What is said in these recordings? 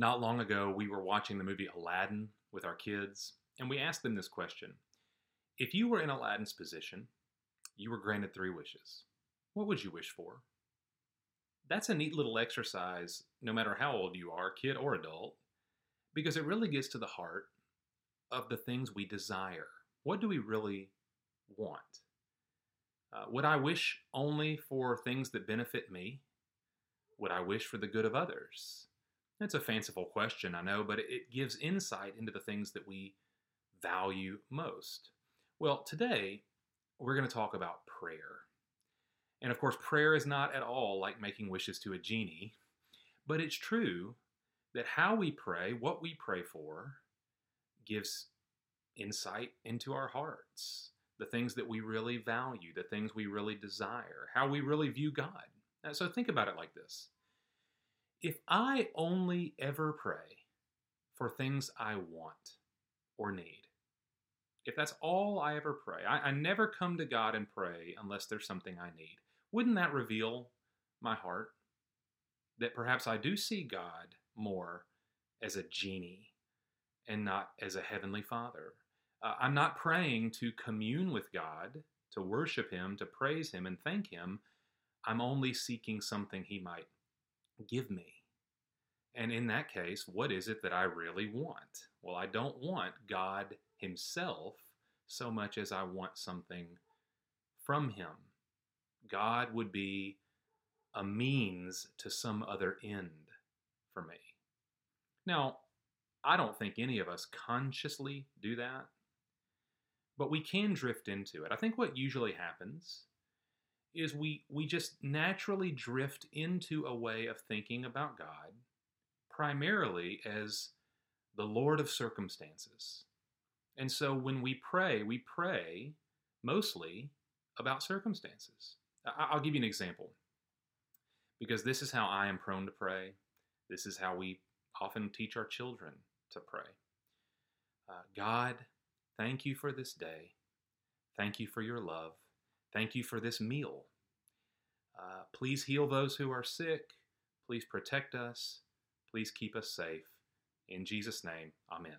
Not long ago, we were watching the movie Aladdin with our kids, and we asked them this question If you were in Aladdin's position, you were granted three wishes, what would you wish for? That's a neat little exercise, no matter how old you are, kid or adult, because it really gets to the heart of the things we desire. What do we really want? Uh, would I wish only for things that benefit me? Would I wish for the good of others? That's a fanciful question, I know, but it gives insight into the things that we value most. Well, today we're going to talk about prayer. And of course, prayer is not at all like making wishes to a genie, but it's true that how we pray, what we pray for, gives insight into our hearts, the things that we really value, the things we really desire, how we really view God. So think about it like this if I only ever pray for things I want or need, if that's all I ever pray, I, I, never come to God and pray unless there's something I need, wouldn't that reveal my heart? That perhaps I do see God more as a genie and not as a heavenly father. Uh, I'm not praying to commune with God, to worship Him, to praise Him, and thank Him. I'm only seeking something He might give me. And in that case, what is it that I really want? Well, I don't want God Himself so much as I want something from Him. God would be a means to some other end for me. Now, I don't think any of us consciously do that, but we can drift into it. I think what usually happens is we we just naturally drift into a way of thinking about God primarily as the Lord of circumstances. And so when we pray, we pray mostly about circumstances. I'll give you an example because this is how I am prone to pray. This is how we often teach our children to pray. Uh, God, thank you for this day. Thank you for your love. Thank you for this meal. Uh, please heal those who are sick. Please protect us. Please keep us safe. In Jesus' name, Amen.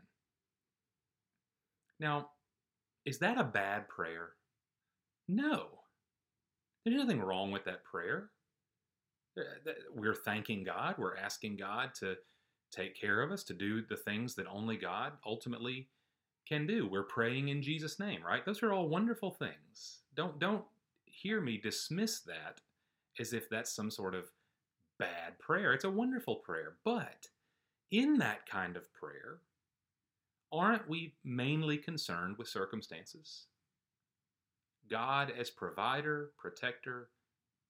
Now, is that a bad prayer? No. There's nothing wrong with that prayer. Uh, we're thanking God. We're asking God to take care of us, to do the things that only God ultimately can do. We're praying in Jesus' name, right? Those are all wonderful things. Don't don't hear me dismiss that as if that's some sort of bad prayer. It's a wonderful prayer. But in that kind of prayer, aren't we mainly concerned with circumstances? God as provider, protector,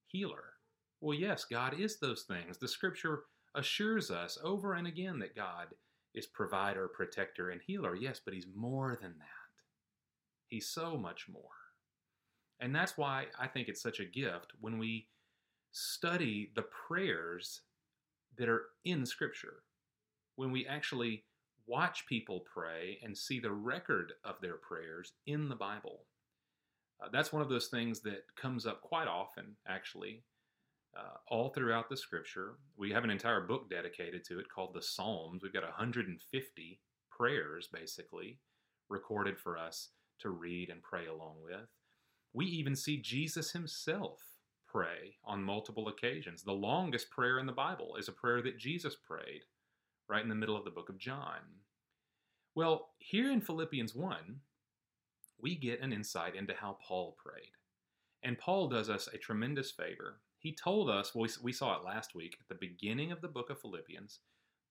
healer. Well, yes, God is those things. The scripture assures us over and again that God is provider, protector, and healer. Yes, but He's more than that. He's so much more. And that's why I think it's such a gift when we study the prayers that are in Scripture, when we actually watch people pray and see the record of their prayers in the Bible. Uh, that's one of those things that comes up quite often, actually, uh, all throughout the Scripture. We have an entire book dedicated to it called the Psalms. We've got 150 prayers, basically, recorded for us to read and pray along with. We even see Jesus himself pray on multiple occasions. The longest prayer in the Bible is a prayer that Jesus prayed right in the middle of the book of John. Well, here in Philippians 1, we get an insight into how Paul prayed. And Paul does us a tremendous favor. He told us, we saw it last week, at the beginning of the book of Philippians,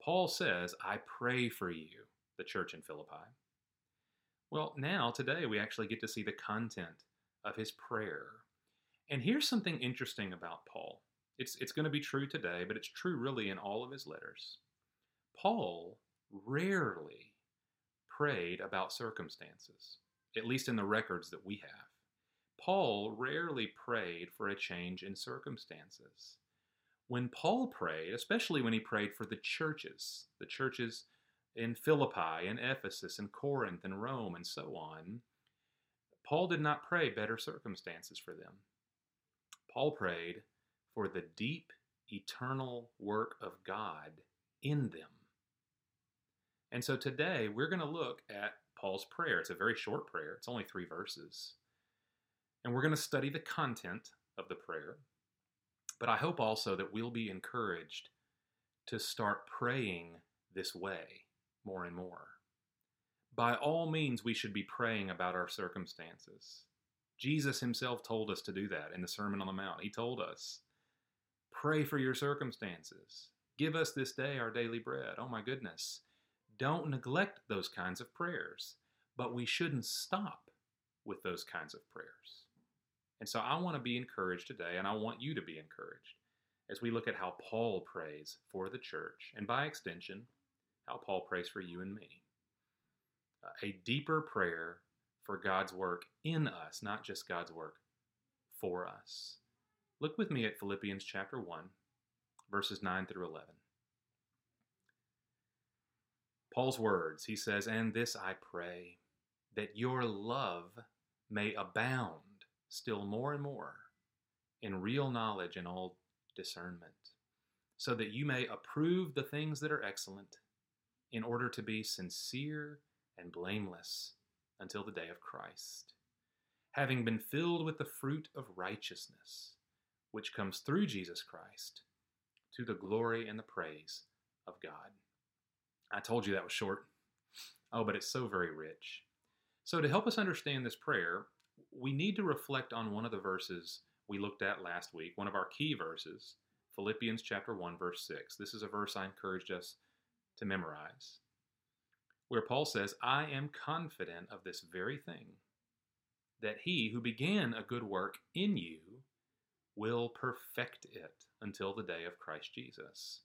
Paul says, I pray for you, the church in Philippi. Well, now, today, we actually get to see the content of his prayer. And here's something interesting about Paul. It's, it's going to be true today, but it's true really in all of his letters. Paul rarely prayed about circumstances, at least in the records that we have. Paul rarely prayed for a change in circumstances. When Paul prayed, especially when he prayed for the churches, the churches in Philippi and Ephesus and Corinth and Rome and so on, Paul did not pray better circumstances for them. Paul prayed for the deep, eternal work of God in them. And so today we're going to look at Paul's prayer. It's a very short prayer, it's only three verses. And we're going to study the content of the prayer. But I hope also that we'll be encouraged to start praying this way more and more. By all means, we should be praying about our circumstances. Jesus himself told us to do that in the Sermon on the Mount. He told us, Pray for your circumstances. Give us this day our daily bread. Oh my goodness. Don't neglect those kinds of prayers, but we shouldn't stop with those kinds of prayers. And so I want to be encouraged today, and I want you to be encouraged as we look at how Paul prays for the church, and by extension, how Paul prays for you and me. A deeper prayer for God's work in us, not just God's work for us. Look with me at Philippians chapter 1, verses 9 through 11. Paul's words, he says, And this I pray, that your love may abound still more and more in real knowledge and all discernment, so that you may approve the things that are excellent, in order to be sincere and blameless until the day of Christ, having been filled with the fruit of righteousness, which comes through Jesus Christ, to the glory and the praise of God. I told you that was short. Oh, but it's so very rich. So, to help us understand this prayer, we need to reflect on one of the verses we looked at last week, one of our key verses, Philippians chapter 1 verse 6. This is a verse I encouraged us to memorize, where Paul says, "I am confident of this very thing, that he who began a good work in you will perfect it until the day of Christ Jesus."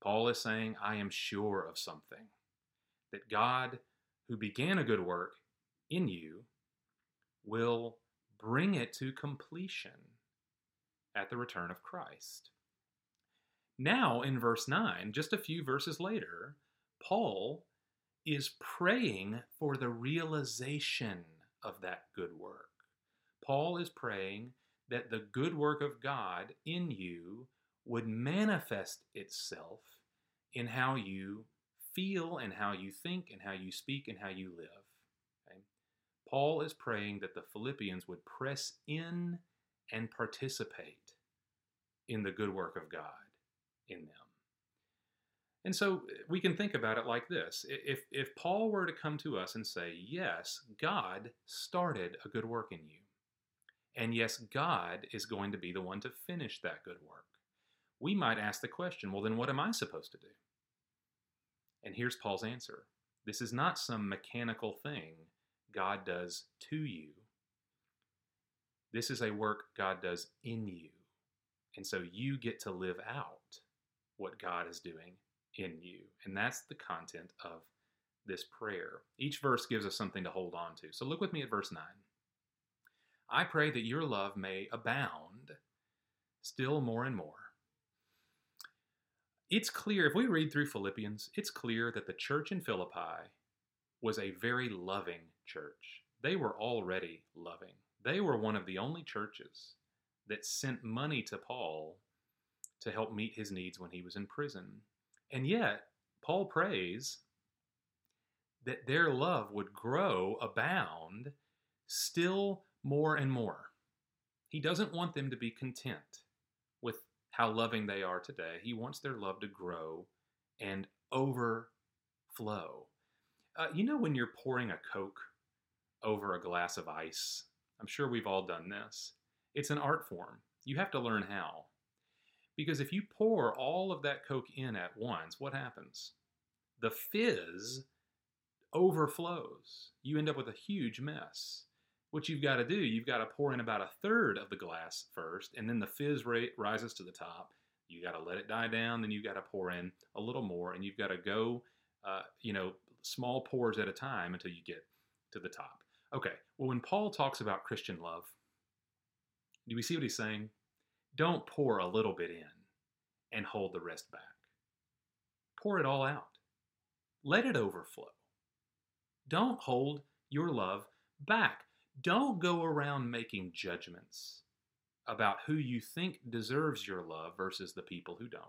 Paul is saying, I am sure of something, that God, who began a good work in you, will bring it to completion at the return of Christ. Now, in verse 9, just a few verses later, Paul is praying for the realization of that good work. Paul is praying that the good work of God in you would manifest itself in how you feel and how you think and how you speak and how you live. Paul is praying that the Philippians would press in and participate in the good work of God in them. And so eh, we can think about it like this. If, if Paul were to come to us and say, Yes, God started a good work in you, and yes, God is going to be the one to finish that good work, we might ask the question, Well, then what am I supposed to do? And here's Paul's answer this is not some mechanical thing God does to you. This is a work God does in you. And so you get to live out what God is doing in you. And that's the content of this prayer. Each verse gives us something to hold on to. So look with me at verse 9. I pray that your love may abound still more and more. It's clear, if we read through Philippians, it's clear that the church in Philippi was a very loving church. They were already loving. They were one of the only churches that sent money to Paul to help meet his needs when he was in prison. And yet, Paul prays that their love would grow, abound, still more and more. He doesn't want them to be content with how loving they are today. He wants their love to grow and overflow. Uh, you know, when you're pouring a Coke over a glass of ice, I'm sure we've all done this. It's an art form. You have to learn how. Because if you pour all of that Coke in at once, what happens? The fizz overflows. You end up with a huge mess. What you've got to do, you've got to pour in about a third of the glass first, and then the fizz rate rises to the top. You got to let it die down, then you've got to pour in a little more, and you've got to go, uh, you know, small pours at a time until you get to the top. Okay, well, when Paul talks about Christian love, do we see what he's saying? Don't pour a little bit in and hold the rest back. Pour it all out. Let it overflow. Don't hold your love back. Don't go around making judgments about who you think deserves your love versus the people who don't.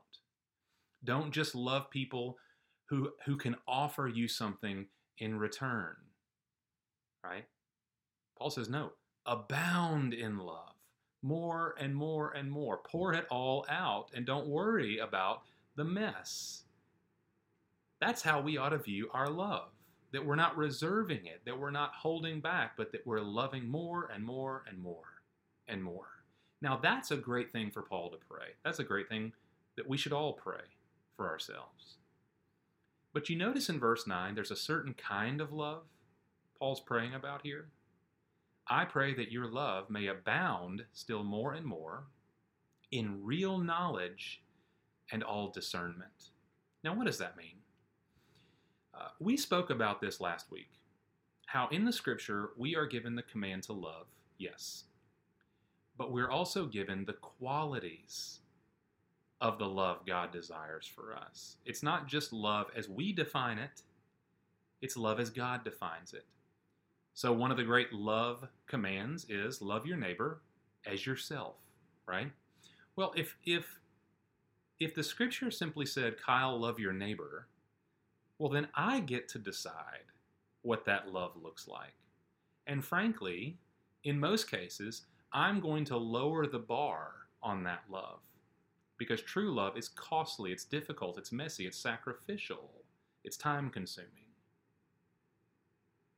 Don't just love people who, who can offer you something in return. Right? Paul says, no, abound in love more and more and more. Pour it all out and don't worry about the mess. That's how we ought to view our love. That we're not reserving it, that we're not holding back, but that we're loving more and more and more and more. Now, that's a great thing for Paul to pray. That's a great thing that we should all pray for ourselves. But you notice in verse 9, there's a certain kind of love Paul's praying about here. I pray that your love may abound still more and more in real knowledge and all discernment. Now, what does that mean? Uh, we spoke about this last week. How in the scripture we are given the command to love, yes, but we're also given the qualities of the love God desires for us. It's not just love as we define it, it's love as God defines it. So, one of the great love commands is love your neighbor as yourself, right? Well, if, if, if the scripture simply said, Kyle, love your neighbor, well, then I get to decide what that love looks like. And frankly, in most cases, I'm going to lower the bar on that love because true love is costly, it's difficult, it's messy, it's sacrificial, it's time consuming.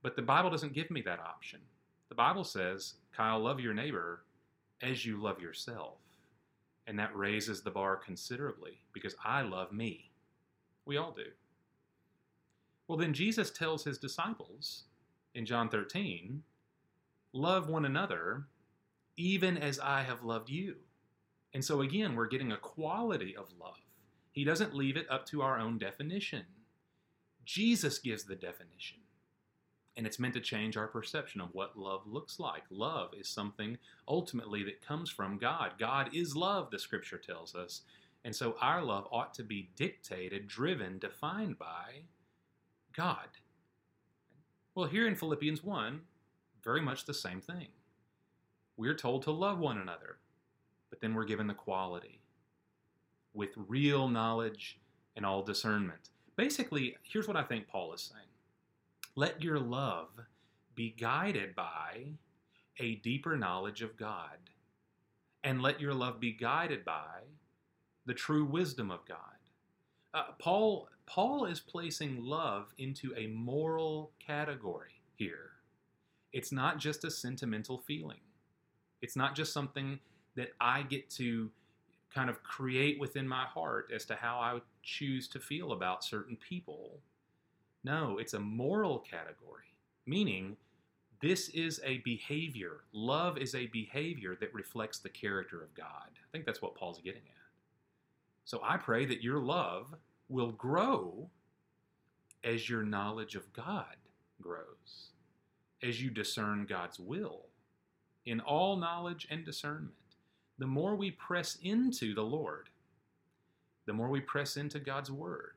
But the Bible doesn't give me that option. The Bible says, Kyle, love your neighbor as you love yourself. And that raises the bar considerably because I love me. We all do. Well, then Jesus tells his disciples in John 13, love one another even as I have loved you. And so again, we're getting a quality of love. He doesn't leave it up to our own definition. Jesus gives the definition. And it's meant to change our perception of what love looks like. Love is something ultimately that comes from God. God is love, the scripture tells us. And so our love ought to be dictated, driven, defined by God. Well, here in Philippians 1, very much the same thing. We're told to love one another, but then we're given the quality with real knowledge and all discernment. Basically, here's what I think Paul is saying let your love be guided by a deeper knowledge of God, and let your love be guided by the true wisdom of God. Uh, Paul Paul is placing love into a moral category here. It's not just a sentimental feeling. It's not just something that I get to kind of create within my heart as to how I choose to feel about certain people. No, it's a moral category, meaning this is a behavior. Love is a behavior that reflects the character of God. I think that's what Paul's getting at. So I pray that your love will grow as your knowledge of God grows, as you discern God's will in all knowledge and discernment. The more we press into the Lord, the more we press into God's Word,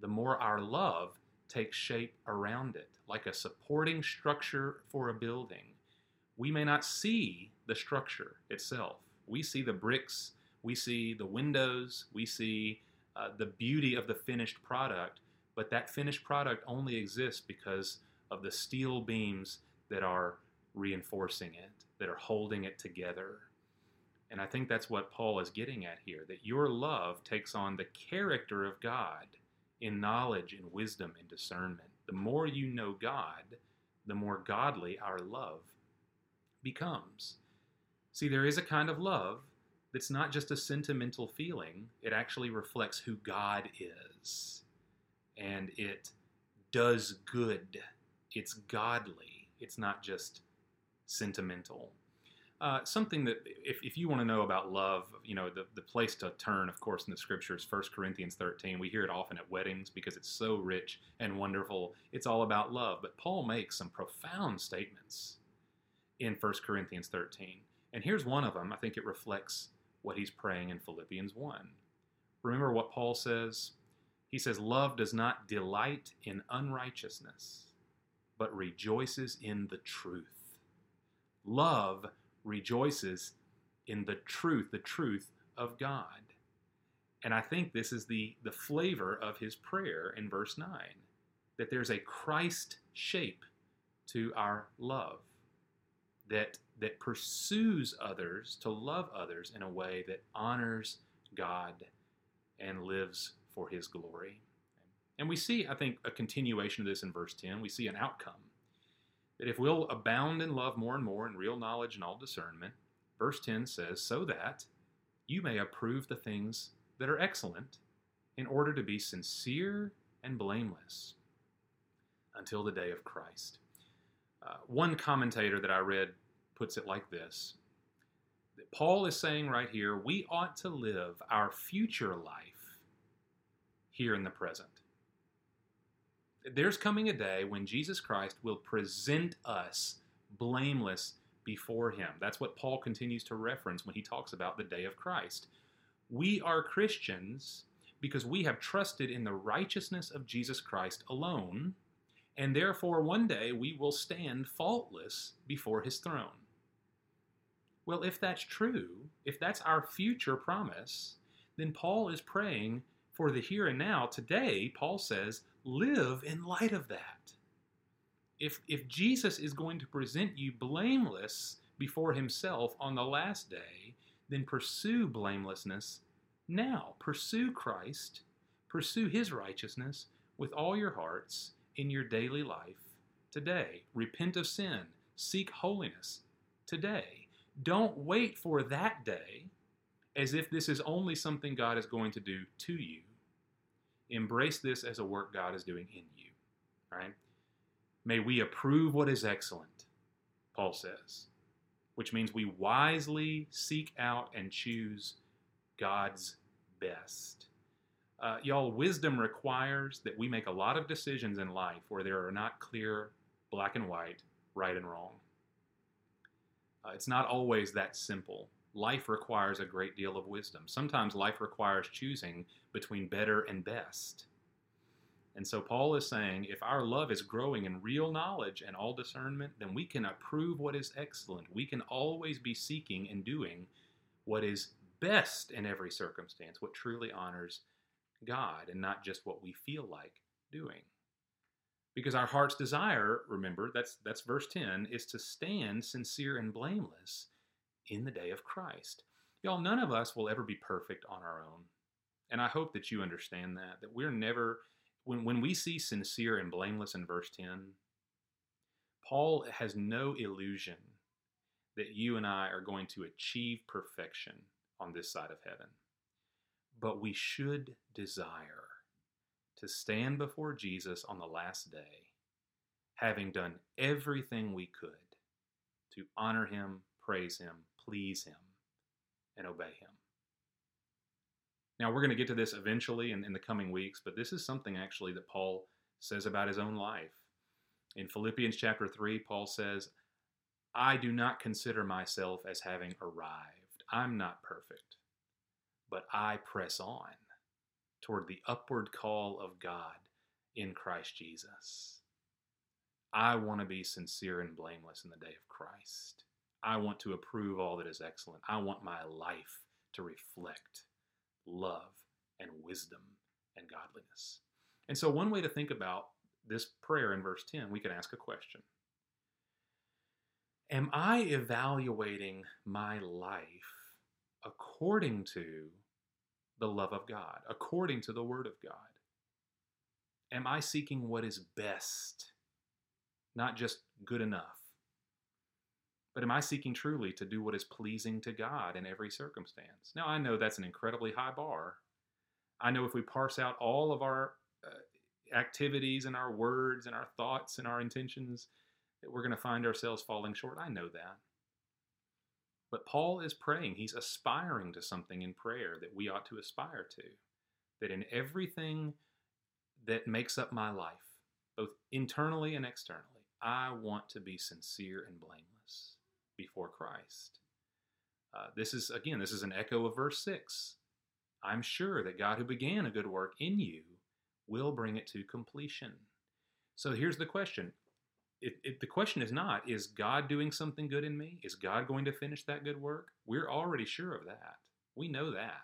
the more our love takes shape around it, like a supporting structure for a building. We may not see the structure itself. We see the bricks, we see the windows, we see uh, the beauty of the finished product, but that finished product only exists because of the steel beams that are reinforcing it, that are holding it together. And I think that's what Paul is getting at here that your love takes on the character of God in knowledge and wisdom and discernment. The more you know God, the more godly our love becomes. See, there is a kind of love that's not just a sentimental feeling, it actually reflects who God is. And it does good. It's godly. It's not just sentimental. Uh, something that, if, if you want to know about love, you know, the, the place to turn, of course, in the scriptures, 1 Corinthians 13. We hear it often at weddings because it's so rich and wonderful. It's all about love. But Paul makes some profound statements in 1 Corinthians 13. And here's one of them. I think it reflects what he's praying in Philippians 1. Remember what Paul says? He says, Love does not delight in unrighteousness, but rejoices in the truth. Love rejoices in the truth, the truth of God. And I think this is the, the flavor of his prayer in verse 9 that there's a Christ shape to our love that, that pursues others to love others in a way that honors God and lives for his glory. And we see, I think, a continuation of this in verse 10. We see an outcome. That if we'll abound in love more and more in real knowledge and all discernment, verse 10 says, so that you may approve the things that are excellent in order to be sincere and blameless until the day of Christ. Uh, one commentator that I read puts it like this that Paul is saying right here, we ought to live our future life here in the present. There's coming a day when Jesus Christ will present us blameless before him. That's what Paul continues to reference when he talks about the day of Christ. We are Christians because we have trusted in the righteousness of Jesus Christ alone, and therefore one day we will stand faultless before his throne. Well, if that's true, if that's our future promise, then Paul is praying for the here and now. Today, Paul says, live in light of that. If, if Jesus is going to present you blameless before himself on the last day, then pursue blamelessness now. Pursue Christ, pursue his righteousness with all your hearts in your daily life today. Repent of sin, seek holiness today. Don't wait for that day as if this is only something God is going to do to you. Embrace this as a work God is doing in you. Right? May we approve what is excellent, Paul says, which means we wisely seek out and choose God's best. Uh, y'all, wisdom requires that we make a lot of decisions in life where there are not clear black and white, right and wrong. Uh, it's not always that simple. Life requires a great deal of wisdom. Sometimes life requires choosing between better and best. And so Paul is saying if our love is growing in real knowledge and all discernment, then we can approve what is excellent. We can always be seeking and doing what is best in every circumstance, what truly honors God, and not just what we feel like doing. Because our heart's desire, remember, that's that's verse 10, is to stand sincere and blameless in the day of Christ. Y'all, none of us will ever be perfect on our own. And I hope that you understand that, that we're never, when, when we see sincere and blameless in verse 10, Paul has no illusion that you and I are going to achieve perfection on this side of heaven. But we should desire to stand before Jesus on the last day, having done everything we could to honor him, praise him, please him, and obey him. Now, we're going to get to this eventually in, in the coming weeks, but this is something actually that Paul says about his own life. In Philippians chapter 3, Paul says, I do not consider myself as having arrived. I'm not perfect, but I press on toward the upward call of God in Christ Jesus. I want to be sincere and blameless in the day of Christ. I want to approve all that is excellent. I want my life to reflect love and wisdom and godliness. And so, one way to think about this prayer in verse 10, we can ask a question Am I evaluating my life according to the love of God, according to the Word of God? Am I seeking what is best, not just good enough? But am I seeking truly to do what is pleasing to God in every circumstance? Now, I know that's an incredibly high bar. I know if we parse out all of our uh, activities and our words and our thoughts and our intentions, that we're going to find ourselves falling short. I know that. But Paul is praying. He's aspiring to something in prayer that we ought to aspire to. That in everything that makes up my life, both internally and externally, I want to be sincere and blameless before Christ. Uh, this is, again, this is an echo of verse 6. I'm sure that God who began a good work in you will bring it to completion. So here's the question. It, it, the question is not, is God doing something good in me? Is God going to finish that good work? We're already sure of that. We know that.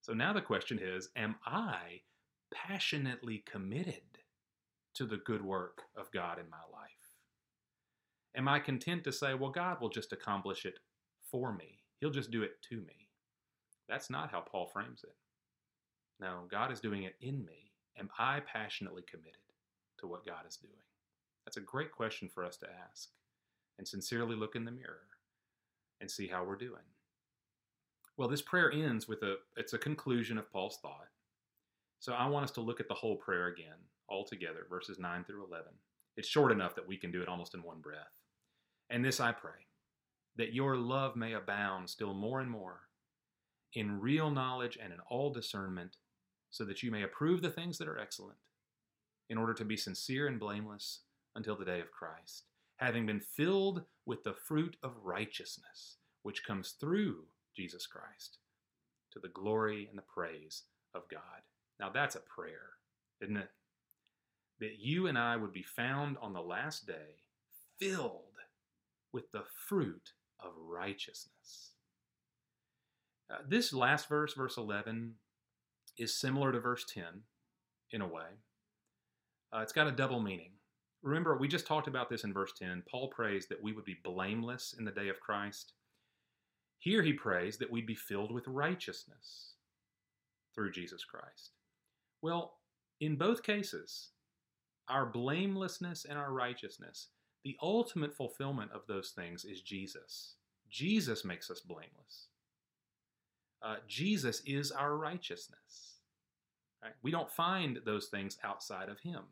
So now the question is Am I passionately committed to the good work of God in my life? Am I content to say, well, God will just accomplish it for me? He'll just do it to me. That's not how Paul frames it. No, God is doing it in me. Am I passionately committed to what God is doing? That's a great question for us to ask and sincerely look in the mirror and see how we're doing. Well, this prayer ends with a it's a conclusion of Paul's thought. So I want us to look at the whole prayer again, all together, verses 9 through 11. It's short enough that we can do it almost in one breath. And this I pray, that your love may abound still more and more in real knowledge and in all discernment, so that you may approve the things that are excellent, in order to be sincere and blameless until the day of Christ, having been filled with the fruit of righteousness, which comes through Jesus Christ, to the glory and the praise of God. Now that's a prayer, isn't it? That you and I would be found on the last day filled with the fruit of righteousness. Uh, this last verse, verse 11, is similar to verse 10 in a way. Uh, it's got a double meaning. Remember, we just talked about this in verse 10. Paul prays that we would be blameless in the day of Christ. Here he prays that we'd be filled with righteousness through Jesus Christ. Well, in both cases, our blamelessness and our righteousness the ultimate fulfillment of those things is Jesus. Jesus makes us blameless. Uh, Jesus is our righteousness. Right? We don't find those things outside of Him.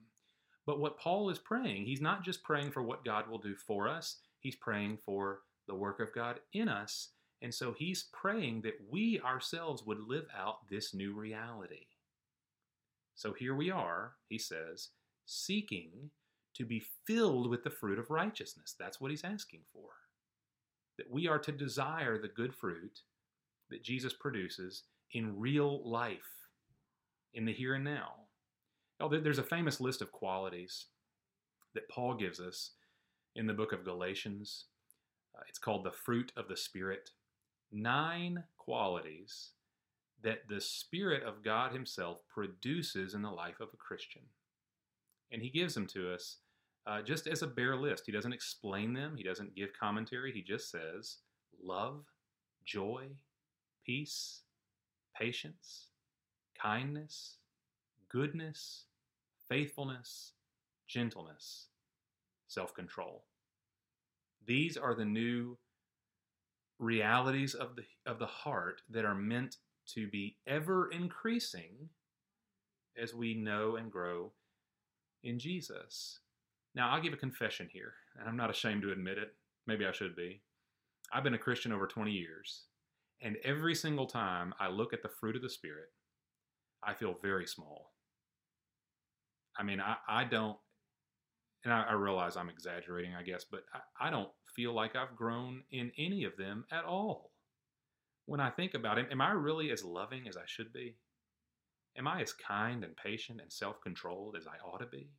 But what Paul is praying, he's not just praying for what God will do for us, he's praying for the work of God in us. And so he's praying that we ourselves would live out this new reality. So here we are, he says, seeking to be filled with the fruit of righteousness. That's what he's asking for. That we are to desire the good fruit that Jesus produces in real life, in the here and now. Oh, there's a famous list of qualities that Paul gives us in the book of Galatians. Uh, it's called the fruit of the Spirit. Nine qualities that the Spirit of God Himself produces in the life of a Christian. And He gives them to us uh, just as a bare list. He doesn't explain them, he doesn't give commentary. He just says love, joy, peace, patience, kindness, goodness, faithfulness, gentleness, self control. These are the new realities of the, of the heart that are meant to be ever increasing as we know and grow in Jesus. Now, I'll give a confession here, and I'm not ashamed to admit it. Maybe I should be. I've been a Christian over 20 years, and every single time I look at the fruit of the Spirit, I feel very small. I mean, I, I don't, and I, I realize I'm exaggerating, I guess, but I, I don't feel like I've grown in any of them at all. When I think about it, am I really as loving as I should be? Am I as kind and patient and self controlled as I ought to be?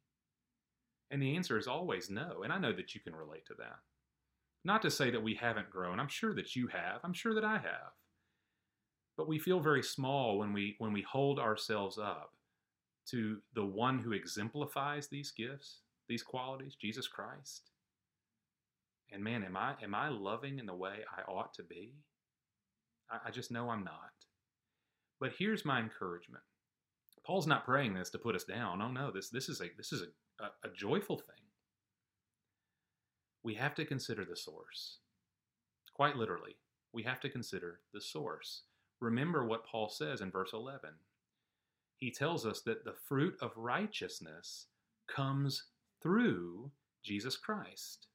And the answer is always no. And I know that you can relate to that. Not to say that we haven't grown. I'm sure that you have. I'm sure that I have. But we feel very small when we when we hold ourselves up to the one who exemplifies these gifts, these qualities, Jesus Christ. And man, am I am I loving in the way I ought to be? I, I just know I'm not. But here's my encouragement. Paul's not praying this to put us down. Oh no, this this is a this is a a, a joyful thing. We have to consider the source. Quite literally, we have to consider the source. Remember what Paul says in verse 11. He tells us that the fruit of righteousness comes through Jesus Christ.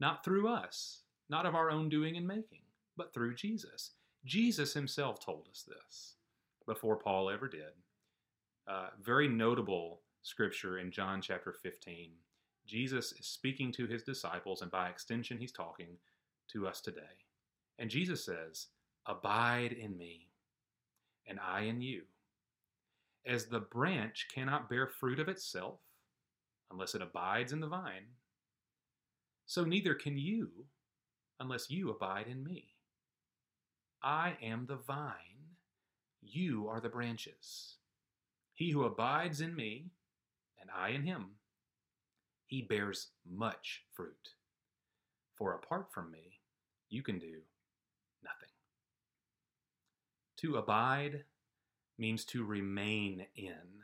Not through us, not of our own doing and making, but through Jesus. Jesus himself told us this before Paul ever did. Uh, very notable scripture in John chapter 15. Jesus is speaking to his disciples, and by extension, he's talking to us today. And Jesus says, Abide in me, and I in you. As the branch cannot bear fruit of itself unless it abides in the vine, so neither can you unless you abide in me. I am the vine, you are the branches. He who abides in me, and I in him, he bears much fruit. For apart from me, you can do nothing. To abide means to remain in,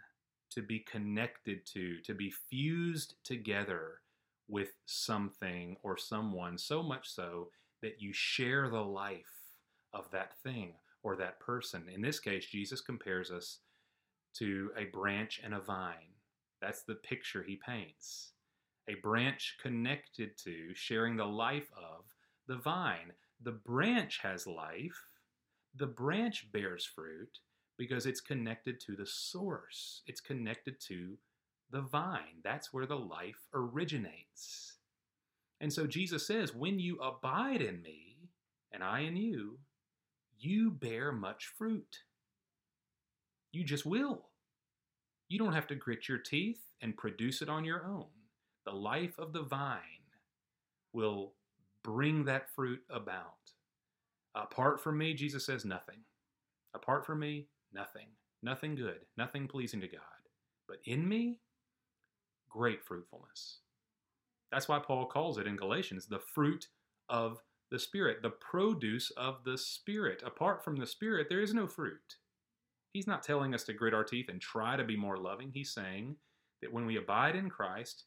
to be connected to, to be fused together with something or someone, so much so that you share the life of that thing or that person. In this case, Jesus compares us to a branch and a vine. That's the picture he paints. A branch connected to, sharing the life of, the vine. The branch has life, the branch bears fruit because it's connected to the source, it's connected to the vine. That's where the life originates. And so Jesus says, When you abide in me, and I in you, you bear much fruit. You just will. You don't have to grit your teeth and produce it on your own. The life of the vine will bring that fruit about. Apart from me, Jesus says, nothing. Apart from me, nothing. Nothing good, nothing pleasing to God. But in me, great fruitfulness. That's why Paul calls it in Galatians the fruit of the Spirit, the produce of the Spirit. Apart from the Spirit, there is no fruit. He's not telling us to grit our teeth and try to be more loving. He's saying that when we abide in Christ,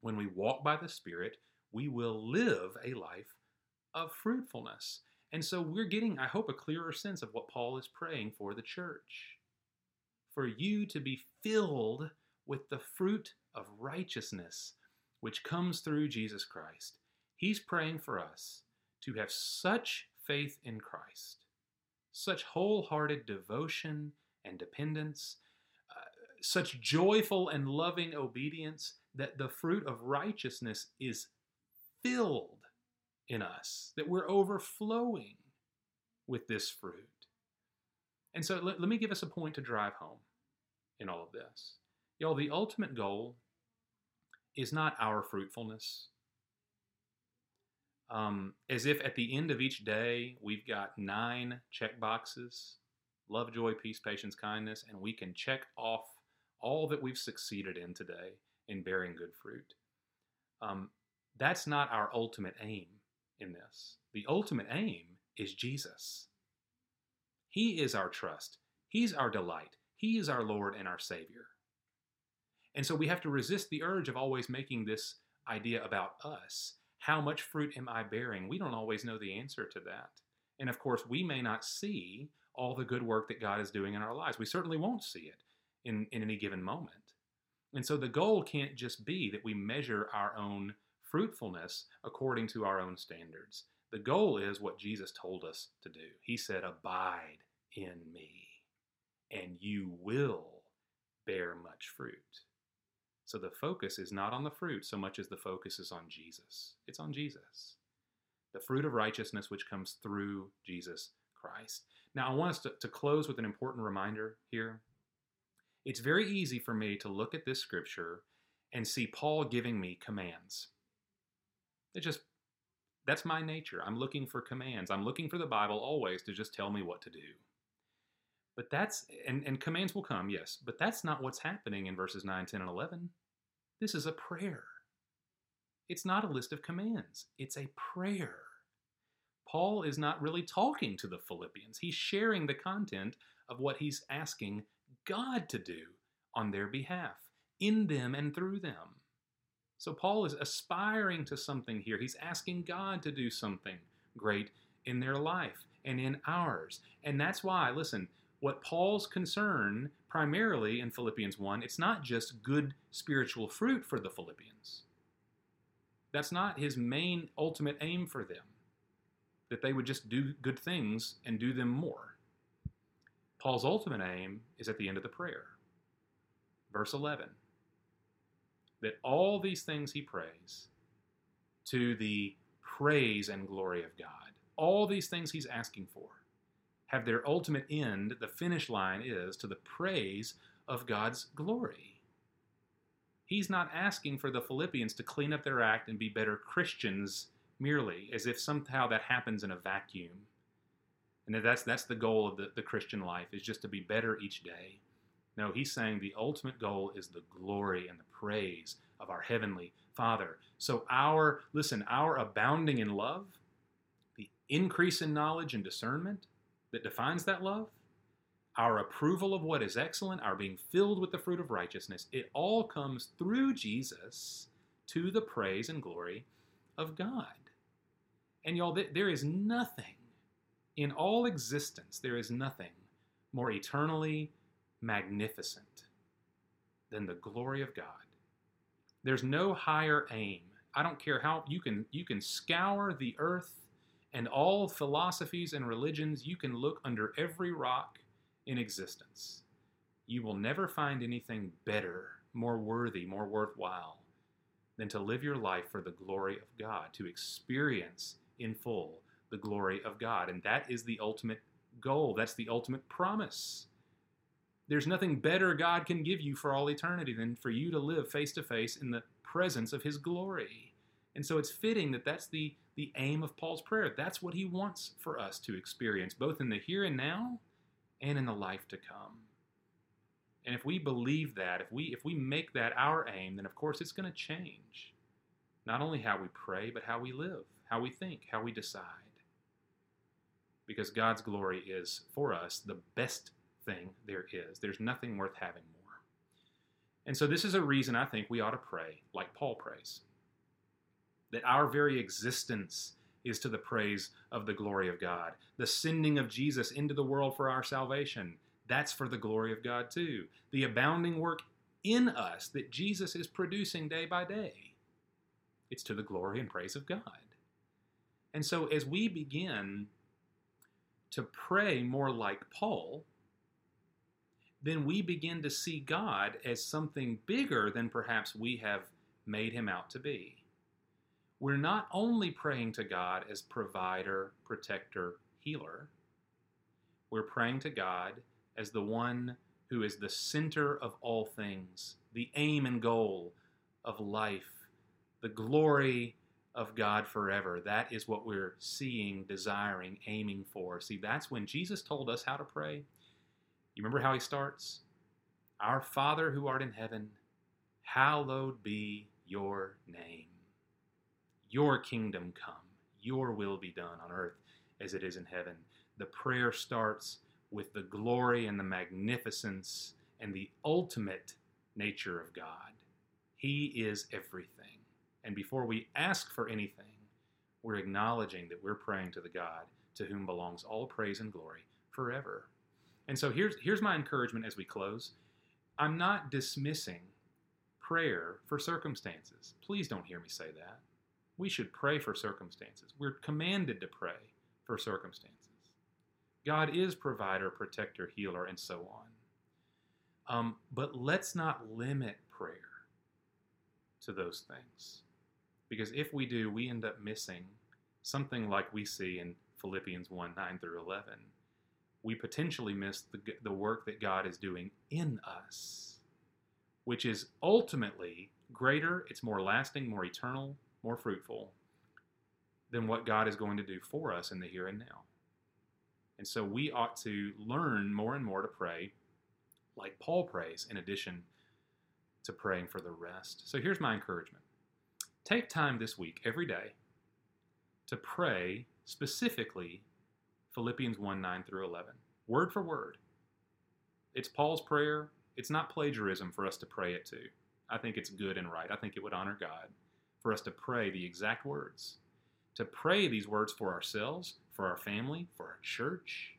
when we walk by the Spirit, we will live a life of fruitfulness. And so we're getting, I hope, a clearer sense of what Paul is praying for the church. For you to be filled with the fruit of righteousness which comes through Jesus Christ. He's praying for us to have such faith in Christ, such wholehearted devotion and dependence, uh, such joyful and loving obedience that the fruit of righteousness is filled in us, that we're overflowing with this fruit. And so let, let me give us a point to drive home in all of this. Y'all, the ultimate goal is not our fruitfulness. Um, as if at the end of each day we've got nine check boxes love, joy, peace, patience, kindness, and we can check off all that we've succeeded in today in bearing good fruit. Um, that's not our ultimate aim in this. The ultimate aim is Jesus. He is our trust, He's our delight, He is our Lord and our Savior. And so we have to resist the urge of always making this idea about us. How much fruit am I bearing? We don't always know the answer to that. And of course, we may not see all the good work that God is doing in our lives. We certainly won't see it in, in any given moment. And so the goal can't just be that we measure our own fruitfulness according to our own standards. The goal is what Jesus told us to do. He said, Abide in me, and you will bear much fruit. So the focus is not on the fruit so much as the focus is on Jesus. It's on Jesus. The fruit of righteousness which comes through Jesus Christ. Now, I want us to, to close with an important reminder here. It's very easy for me to look at this scripture and see Paul giving me commands. It just, that's my nature. I'm looking for commands. I'm looking for the Bible always to just tell me what to do. But that's, and, and commands will come, yes, but that's not what's happening in verses 9, 10, and 11. This is a prayer. It's not a list of commands, it's a prayer. Paul is not really talking to the Philippians. He's sharing the content of what he's asking God to do on their behalf, in them and through them. So Paul is aspiring to something here. He's asking God to do something great in their life and in ours. And that's why, listen, what Paul's concern primarily in Philippians 1, it's not just good spiritual fruit for the Philippians. That's not his main ultimate aim for them that they would just do good things and do them more. Paul's ultimate aim is at the end of the prayer. Verse 11 that all these things he prays to the praise and glory of God, all these things he's asking for, have their ultimate end, the finish line is to the praise of God's glory. He's not asking for the Philippians to clean up their act and be better Christians merely, as if somehow that happens in a vacuum. And that's that's the goal of the, the Christian life is just to be better each day. No, he's saying the ultimate goal is the glory and the praise of our heavenly Father. So our listen, our abounding in love, the increase in knowledge and discernment that defines that love, our approval of what is excellent, our being filled with the fruit of righteousness, it all comes through Jesus to the praise and glory of God. And y'all, there is nothing in all existence, there is nothing more eternally magnificent than the glory of God. There's no higher aim. I don't care how you can you can scour the earth and all philosophies and religions, you can look under every rock in existence. You will never find anything better, more worthy, more worthwhile than to live your life for the glory of God, to experience in full the glory of God. And that is the ultimate goal. That's the ultimate promise. There's nothing better God can give you for all eternity than for you to live face to face in the presence of His glory. And so it's fitting that that's the, the aim of Paul's prayer. That's what he wants for us to experience, both in the here and now and in the life to come. And if we believe that, if we if we make that our aim, then of course it's going to change. Not only how we pray, but how we live, how we think, how we decide. Because God's glory is for us the best thing there is. There's nothing worth having more. And so, this is a reason I think we ought to pray like Paul prays that our very existence is to the praise of the glory of God. The sending of Jesus into the world for our salvation, that's for the glory of God too. The abounding work in us that Jesus is producing day by day, it's to the glory and praise of God. And so, as we begin to pray more like Paul, then we begin to see God as something bigger than perhaps we have made him out to be. We're not only praying to God as provider, protector, healer, we're praying to God as the one who is the center of all things, the aim and goal of life, the glory of God forever. That is what we're seeing, desiring, aiming for. See, that's when Jesus told us how to pray. You remember how he starts? Our Father who art in heaven, hallowed be your name. Your kingdom come, your will be done on earth as it is in heaven. The prayer starts with the glory and the magnificence and the ultimate nature of God. He is everything. And before we ask for anything, we're acknowledging that we're praying to the God to whom belongs all praise and glory forever. And so here's, here's my encouragement as we close I'm not dismissing prayer for circumstances. Please don't hear me say that. We should pray for circumstances. We're commanded to pray for circumstances. God is provider, protector, healer, and so on. Um, but let's not limit prayer to those things. Because if we do, we end up missing something like we see in Philippians 1 9 through 11 we potentially miss the, the work that God is doing in us, which is ultimately greater, it's more lasting, more eternal, more fruitful than what God is going to do for us in the here and now. And so we ought to learn more and more to pray like Paul prays, in addition to praying for the rest. So here's my encouragement take time this week, every day, to pray specifically Philippians 1 9 through 11, word for word. It's Paul's prayer. It's not plagiarism for us to pray it to. I think it's good and right. I think it would honor God for us too pray the exact words, to pray these words for ourselves, for our family, for our church,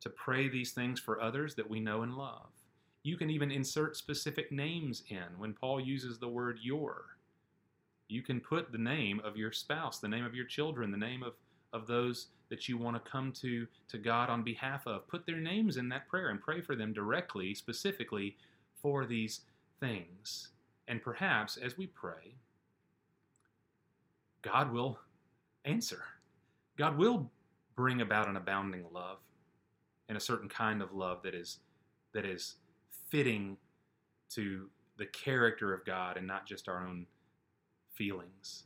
to pray these things for others that we know and love. You can even insert specific names in when Paul uses the word your. You can put the name of your spouse, the name of your children, the name of, of those that you want to come to to God on behalf of. Put their names in that prayer and pray for them directly, specifically for these things. And perhaps as we pray, God will answer. God will bring about an abounding love and a certain kind of love that is that is fitting to the character of God and not just our own feelings.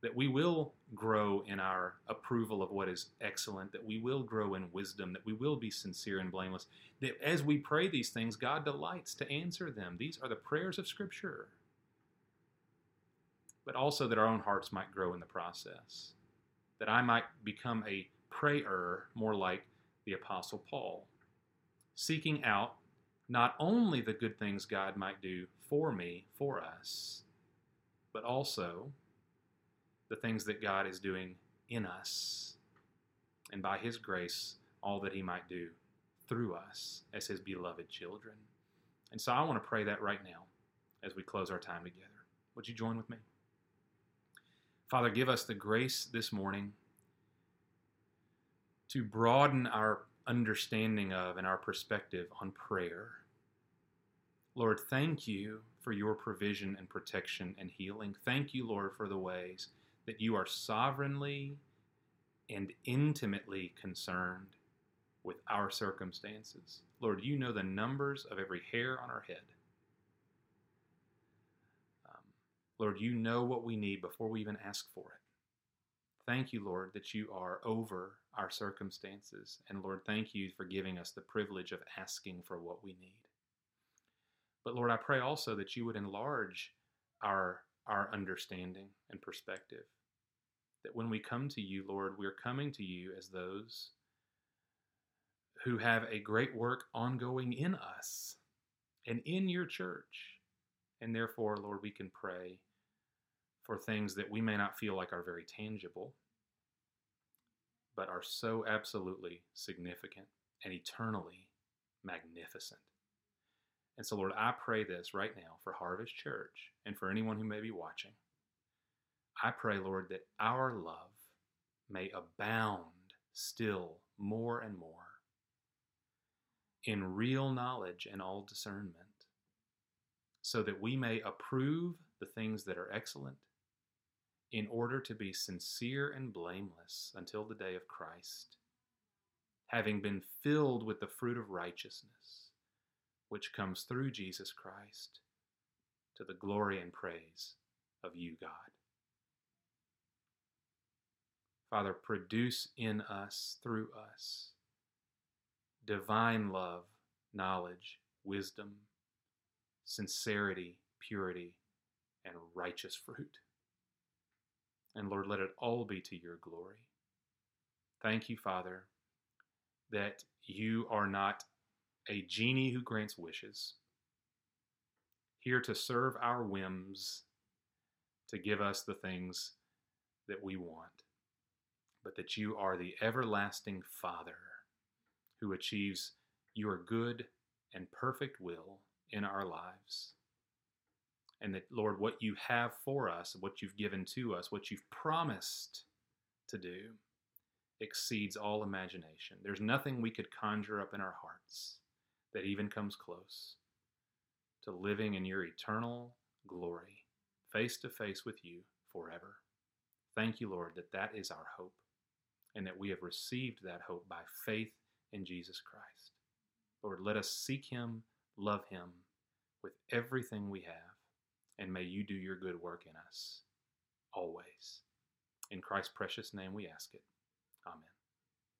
that we will grow in our approval of what is excellent, that we will grow in wisdom, that we will be sincere and blameless, that as we pray these things, God delights to answer them. These are the prayers of Scripture. But also that our own hearts might grow in the process, that I might become a prayer more like the Apostle Paul, seeking out not only the good things God might do for me, for us, but also the things that God is doing in us, and by His grace, all that He might do through us as His beloved children. And so I want to pray that right now as we close our time together. Would you join with me? Father, give us the grace this morning to broaden our understanding of and our perspective on prayer. Lord, thank you for your provision and protection and healing. Thank you, Lord, for the ways that you are sovereignly and intimately concerned with our circumstances. Lord, you know the numbers of every hair on our head. Um, Lord, you know what we need before we even ask for it. Thank you, Lord, that you are over our circumstances. And Lord, thank you for giving us the privilege of asking for what we need. But Lord, I pray also that you would enlarge our, our understanding and perspective that when we come to you, Lord, we're coming to you as those who have a great work ongoing in us and in your church. And therefore, Lord, we can pray for things that we may not feel like are very tangible, but are so absolutely significant and eternally magnificent. And so, Lord, I pray this right now for Harvest Church and for anyone who may be watching. I pray, Lord, that our love may abound still more and more in real knowledge and all discernment, so that we may approve the things that are excellent in order to be sincere and blameless until the day of Christ, having been filled with the fruit of righteousness, which comes through Jesus Christ, to the glory and praise of you, God. Father, produce in us, through us, divine love, knowledge, wisdom, sincerity, purity, and righteous fruit. And Lord, let it all be to your glory. Thank you, Father, that you are not a genie who grants wishes, here to serve our whims, to give us the things that we want but that you are the everlasting Father who achieves your good and perfect will in our lives. And that, Lord, what you have for us, what you've given to us, what you've promised to do, exceeds all imagination. There's nothing we could conjure up in our hearts that even comes close to living in your eternal glory, face to face with you forever. Thank you, Lord, that that is our hope and that we have received that hope by faith in Jesus Christ. Lord, let us seek Him, love Him with everything we have, and may you do your good work in us always. In Christ's precious name we ask it. Amen.